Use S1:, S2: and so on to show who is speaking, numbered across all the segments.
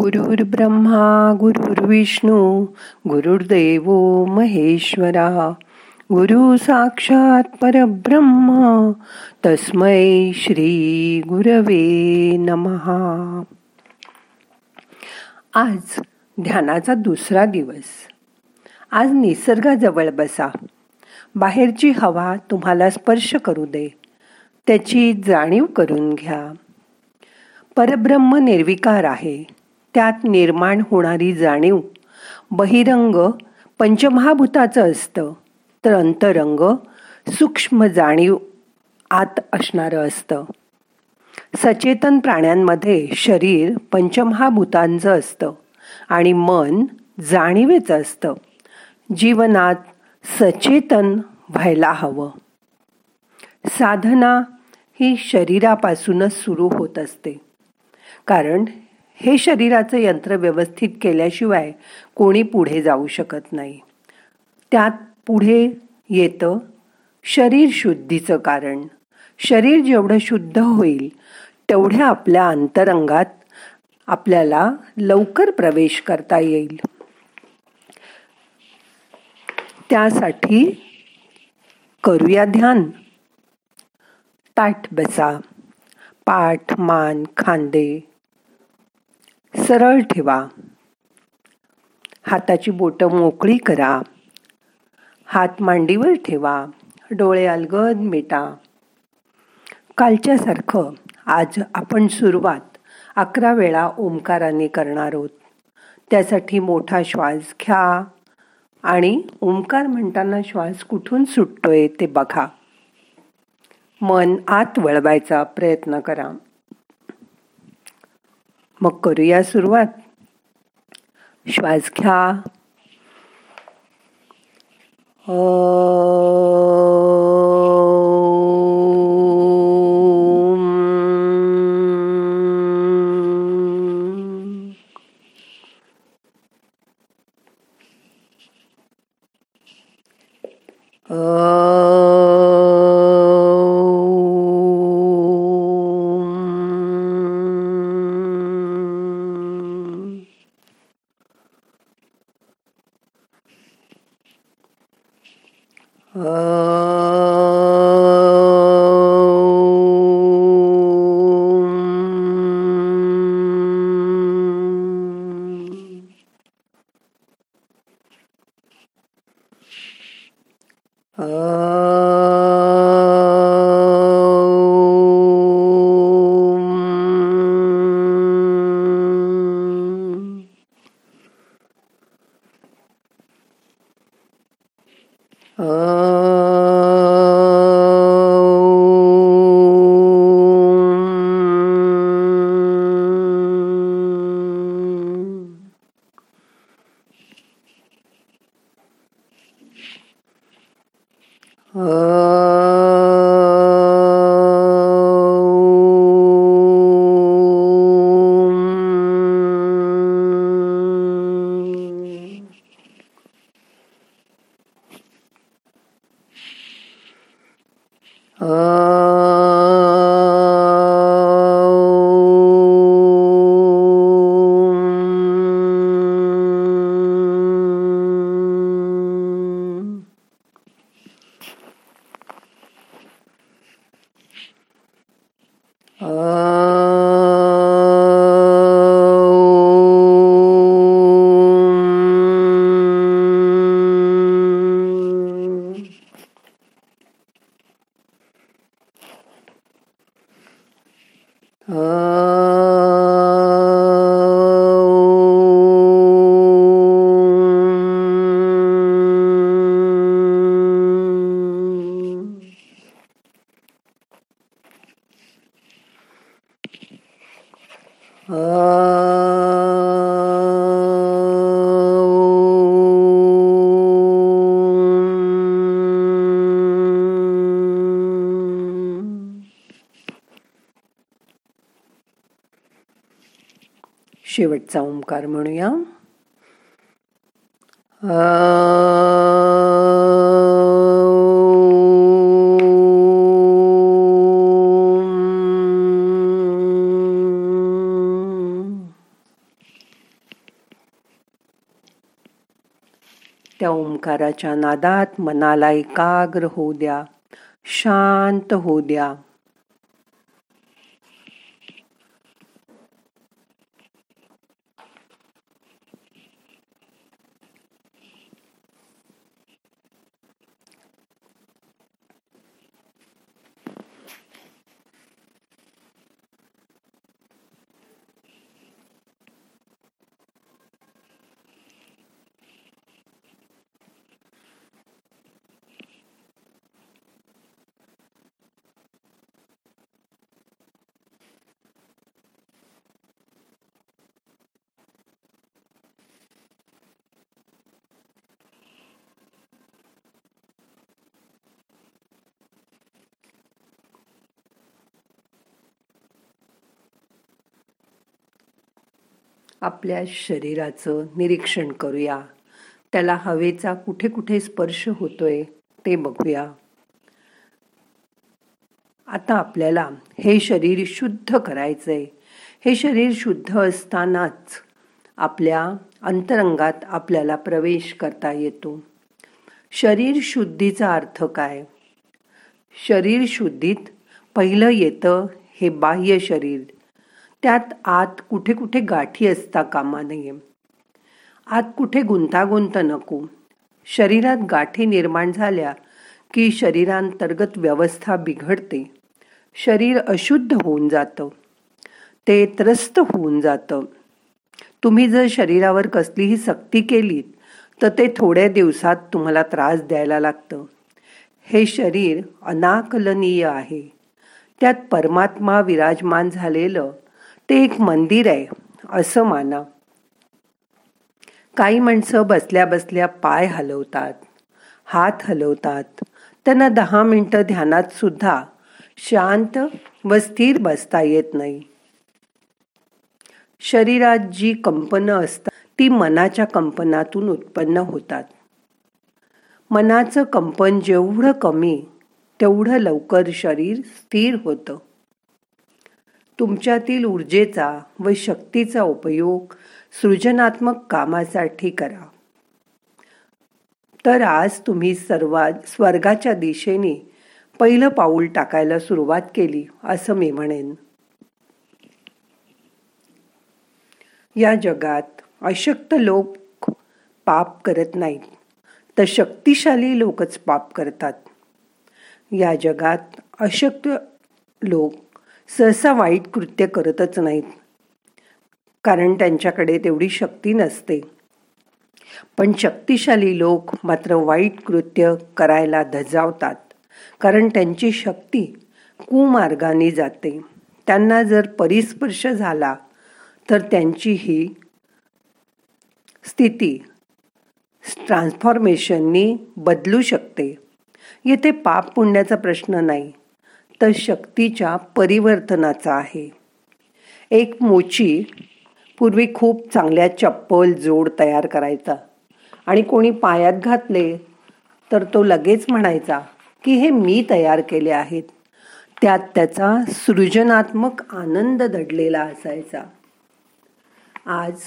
S1: गुरुर् ब्रह्मा गुरुर्विष्णू गुरुर्देव महेश्वरा। गुरु साक्षात परब्रह्म तस्मै श्री गुरवे नमहा आज ध्यानाचा दुसरा दिवस. आज निसर्गाजवळ बसा. बाहेरची हवा तुम्हाला स्पर्श करू दे. त्याची जाणीव करून घ्या. परब्रह्म निर्विकार आहे. त्यात निर्माण होणारी जाणीव. बहिरंग पंचमहाभूताचं असतं तर अंतरंग सूक्ष्म जाणीव आत असणारं असतं. सचेतन प्राण्यांमध्ये शरीर पंचमहाभूतांचं असतं आणि मन जाणीवेचं असतं. जीवनात सचेतन व्हायला हवं. साधना ही शरीरापासूनच सुरू होत असते. कारण हे शरीराचं यंत्र व्यवस्थित केल्याशिवाय कोणी पुढे जाऊ शकत नाही. त्यात पुढे येतं शरीर शुद्धीचं कारण. शरीर जेवढं शुद्ध होईल तेवढ्या आपल्या अंतरंगात आपल्याला लवकर प्रवेश करता येईल. त्यासाठी करूया ध्यान. ताट बसा. पाठ मान खांदे सरळ ठेवा. हाताची बोटं मोकळी करा. हात मांडीवर ठेवा. डोळे अलगद मिटा. कालच्यासारखं आज आपण सुरुवात अकरा वेळा ओंकाराने करणार आहोत. त्यासाठी मोठा श्वास घ्या आणि ओंकार म्हणताना श्वास कुठून सुटतोय ते बघा. मन आत वळवायचा प्रयत्न करा. मग करूया सुरुवात. श्वास घ्या. Oh. शेवटचा ओंकार म्हणूया. त्या ओंकाराच्या नादात मनाला एकाग्र होऊ द्या. शांत होऊ द्या. आपल्या शरीराचं निरीक्षण करूया. त्याला हवेचा कुठे कुठे स्पर्श होतोय ते बघूया. आता आपल्याला हे शरीर शुद्ध करायचंय. हे शरीर शुद्ध असतानाच आपल्या अंतरंगात आपल्याला प्रवेश करता येतो. शरीर शुद्धीचा अर्थ काय? शरीर शुद्धीत पहिलं येतं हे बाह्य शरीर. त्यात आत कुठे कुठे गाठी असता कामा नये. आत कुठे गुंतागुंत नको. शरीरात गाठी निर्माण झाल्या की शरीरांतर्गत व्यवस्था बिघडते. शरीर अशुद्ध होऊन जातं. ते त्रस्त होऊन जातं. तुम्ही जर शरीरावर कसलीही सक्ती केलीत तर ते थोड्या दिवसात तुम्हाला त्रास द्यायला लागतं. हे शरीर अनाकलनीय आहे. त्यात परमात्मा विराजमान झालेलं ते एक मंदिर आहे असं माना. काही माणसं बसल्या बसल्या पाय हलवतात हात हलवतात. त्यांना दहा मिनटं ध्यानात सुद्धा शांत व स्थिर बसता येत नाही. शरीरात जी कंपनं असतात ती मनाच्या कंपनातून उत्पन्न होतात. मनाचं कंपन जेवढं कमी तेवढं लवकर शरीर स्थिर होतं. तुमच्यातील ऊर्जेचा व शक्तीचा उपयोग सृजनात्मक कामासाठी करा. तर आज तुम्ही सर्वात स्वर्गाच्या दिशेने पहिलं पाऊल टाकायला सुरुवात केली असं मी म्हणेन. या जगात अशक्त लोक पाप करत नाहीत तर शक्तिशाली लोकच पाप करतात. या जगात अशक्त लोक सहसा वाईट कृत्य करतच नाहीत. कारण त्यांच्याकडे तेवढी शक्ती नसते. पण शक्तिशाली लोक मात्र वाईट कृत्य करायला धजावतात. कारण त्यांची शक्ती कुमार्गाने जाते. त्यांना जर परिस्पर्श झाला तर त्यांची ही स्थिती ट्रान्सफॉर्मेशननी बदलू शकते. येथे पाप पुण्याचा प्रश्न नाही. तर शक्तीच्या परिवर्तनाचा आहे. एक मोची पूर्वी खूप चांगल्या चप्पल जोड तयार करायचा. आणि कोणी पायात घातले तर तो लगेच म्हणायचा की हे मी तयार केले आहेत. त्यात त्याचा सृजनात्मक आनंद दडलेला असायचा. आज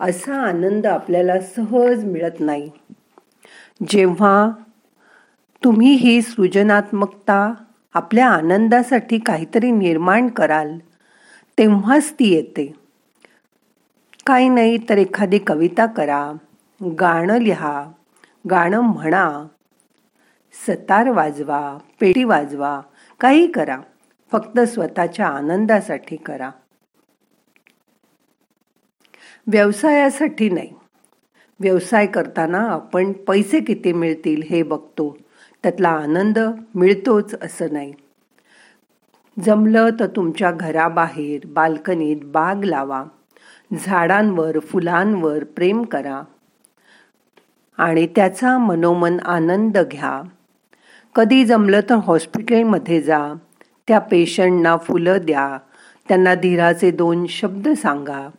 S1: असा आनंद आपल्याला सहज मिळत नाही. जेव्हा तुम्ही ही सृजनात्मकता आपल्या आनंदासाठी काहीतरी निर्माण कराल. तेव्हाच ती येते. काही नाही तर एखादी कविता करा. गाणं लिहा. गाणं म्हणा. सतार वाजवा. पेटी वाजवा. काही करा. फक्त स्वतःच्या आनंदासाठी करा. व्यवसायासाठी नाही. व्यवसाय करताना आपण पैसे किती मिळतील हे बघतो. त्यातला आनंद मिळतोच असं नाही. जमलं तर तुमच्या घराबाहेर बाल्कनीत बाग लावा. झाडांवर फुलांवर प्रेम करा. आणि त्याचा मनोमन आनंद घ्या. कधी जमलं तर हॉस्पिटलमध्ये जा. त्या पेशंटना फुलं द्या. त्यांना धीराचे दोन शब्द सांगा.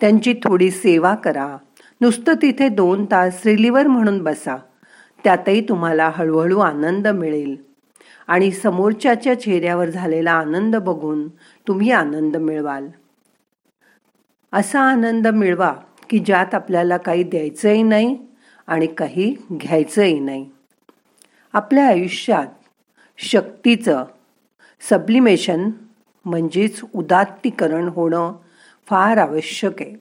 S1: त्यांची थोडी सेवा करा. नुसतं तिथे दोन तास रिलिव्हर म्हणून बसा. त्यातही तुम्हाला हळूहळू आनंद मिळेल. आणि समोरच्याच्या चेहऱ्यावर झालेला आनंद बघून तुम्ही आनंद मिळवाल. असा आनंद मिळवा की ज्यात आपल्याला काही द्यायचंही नाही आणि काही घ्यायचंही नाही. आपल्या आयुष्यात शक्तीचं सब्लिमेशन म्हणजेच उदात्तीकरण होणं फार आवश्यक आहे.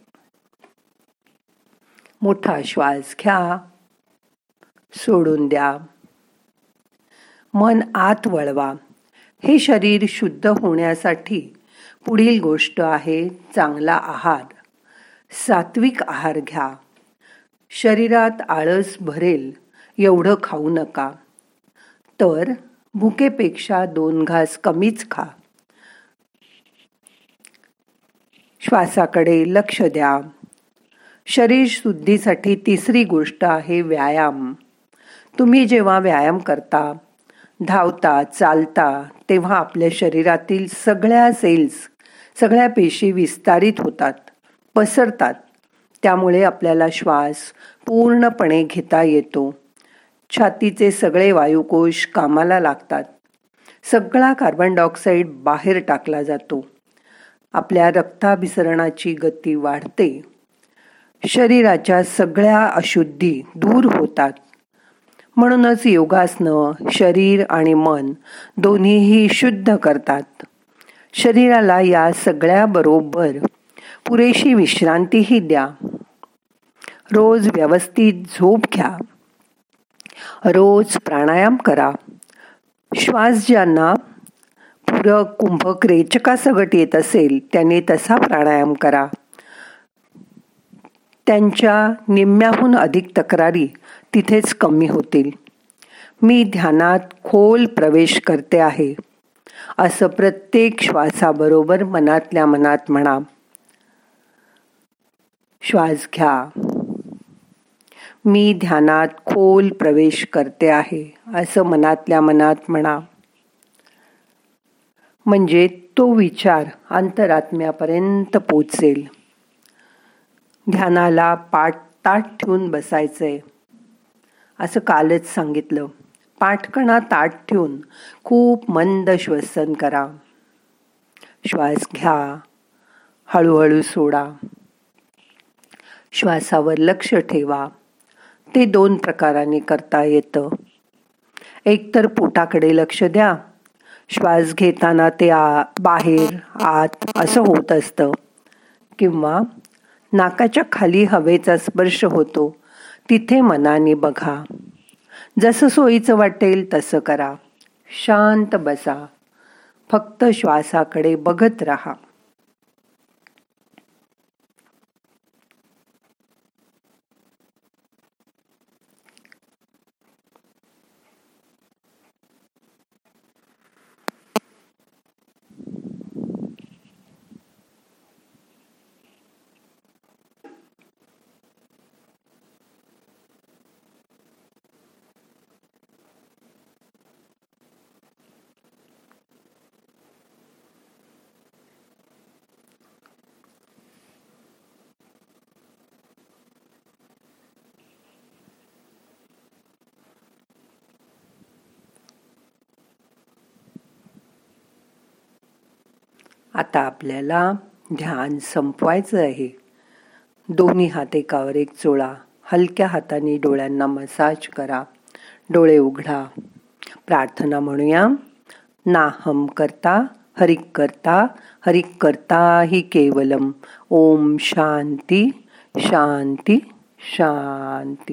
S1: मोठा श्वास घ्या. सोडून द्या. मन आत वळवा. हे शरीर शुद्ध होण्यासाठी पुढील गोष्ट आहे चांगला आहार. सात्विक आहार घ्या. शरीरात आळस भरेल एवढं खाऊ नका. तर भुकेपेक्षा दोन घास कमीच खा. श्वासाकडे लक्ष द्या. शरीर शुद्धीसाठी तिसरी गोष्ट आहे व्यायाम. तुम्ही जेव्हा व्यायाम करता धावता चालता तेव्हा आपल्या शरीरातील सगळ्या सेल्स सगळ्या पेशी विस्तारित होतात पसरतात. त्यामुळे आपल्याला श्वास पूर्णपणे घेता येतो. छातीचे सगळे वायुकोश कामाला लागतात. सगळा कार्बन डायऑक्साईड बाहेर टाकला जातो. आपल्या रक्ताभिसरणाची गती वाढते. शरीराच्या सगळ्या अशुद्धी दूर होतात. म्हणूनच योगासनं शरीर आणि मन दोन्हीही शुद्ध करतात. शरीराला या सगळ्याबरोबर पुरेशी विश्रांतीही द्या. रोज व्यवस्थित झोप घ्या. रोज प्राणायाम करा. श्वास ज्यांना पूरक कुंभक रेचकासगट येत असेल त्याने तसा प्राणायाम करा. त्यांच्या निम्म्याहून अधिक तक्रारी तिथेच कमी होतील. मी ध्यानात खोल प्रवेश करते आहे. असं प्रत्येक श्वासाबरोबर मनातल्या मनात म्हणा. श्वास घ्या. मी ध्यानात खोल प्रवेश करते आहे. असं मनातल्या मनात म्हणा. म्हणजे तो विचार अंतरात्म्यापर्यंत पोचेल. ध्यानाला पाठ ताट ठेवून बसायचंय. असं कालच सांगितलं. पाठकणा ताट ठेवून खूप मंद श्वसन करा. श्वास घ्या. हळूहळू सोडा. श्वासावर लक्ष ठेवा. ते दोन प्रकाराने करता येतं. एकतर पोटाकडे लक्ष द्या. श्वास घेताना ते आ बाहेर आत असं होत असतं. किंवा नाकाच्या खाली हवेचा स्पर्श होतो. तिथे मनाने बघा. जसं सोयीचं वाटेल तसं करा. शांत बसा. फक्त श्वासाकडे बघत राहा. आता आपल्याला ध्यान संपवायचं आहे. दोन्ही हात एकावर एक चोळा हलक्या हाताने डोळ्यांना मसाज करा. डोळे उघडा. प्रार्थना म्हणूया. नाहम करता हरिक करता हरिक करता ही केवलम. ओम शांती शांती शांती.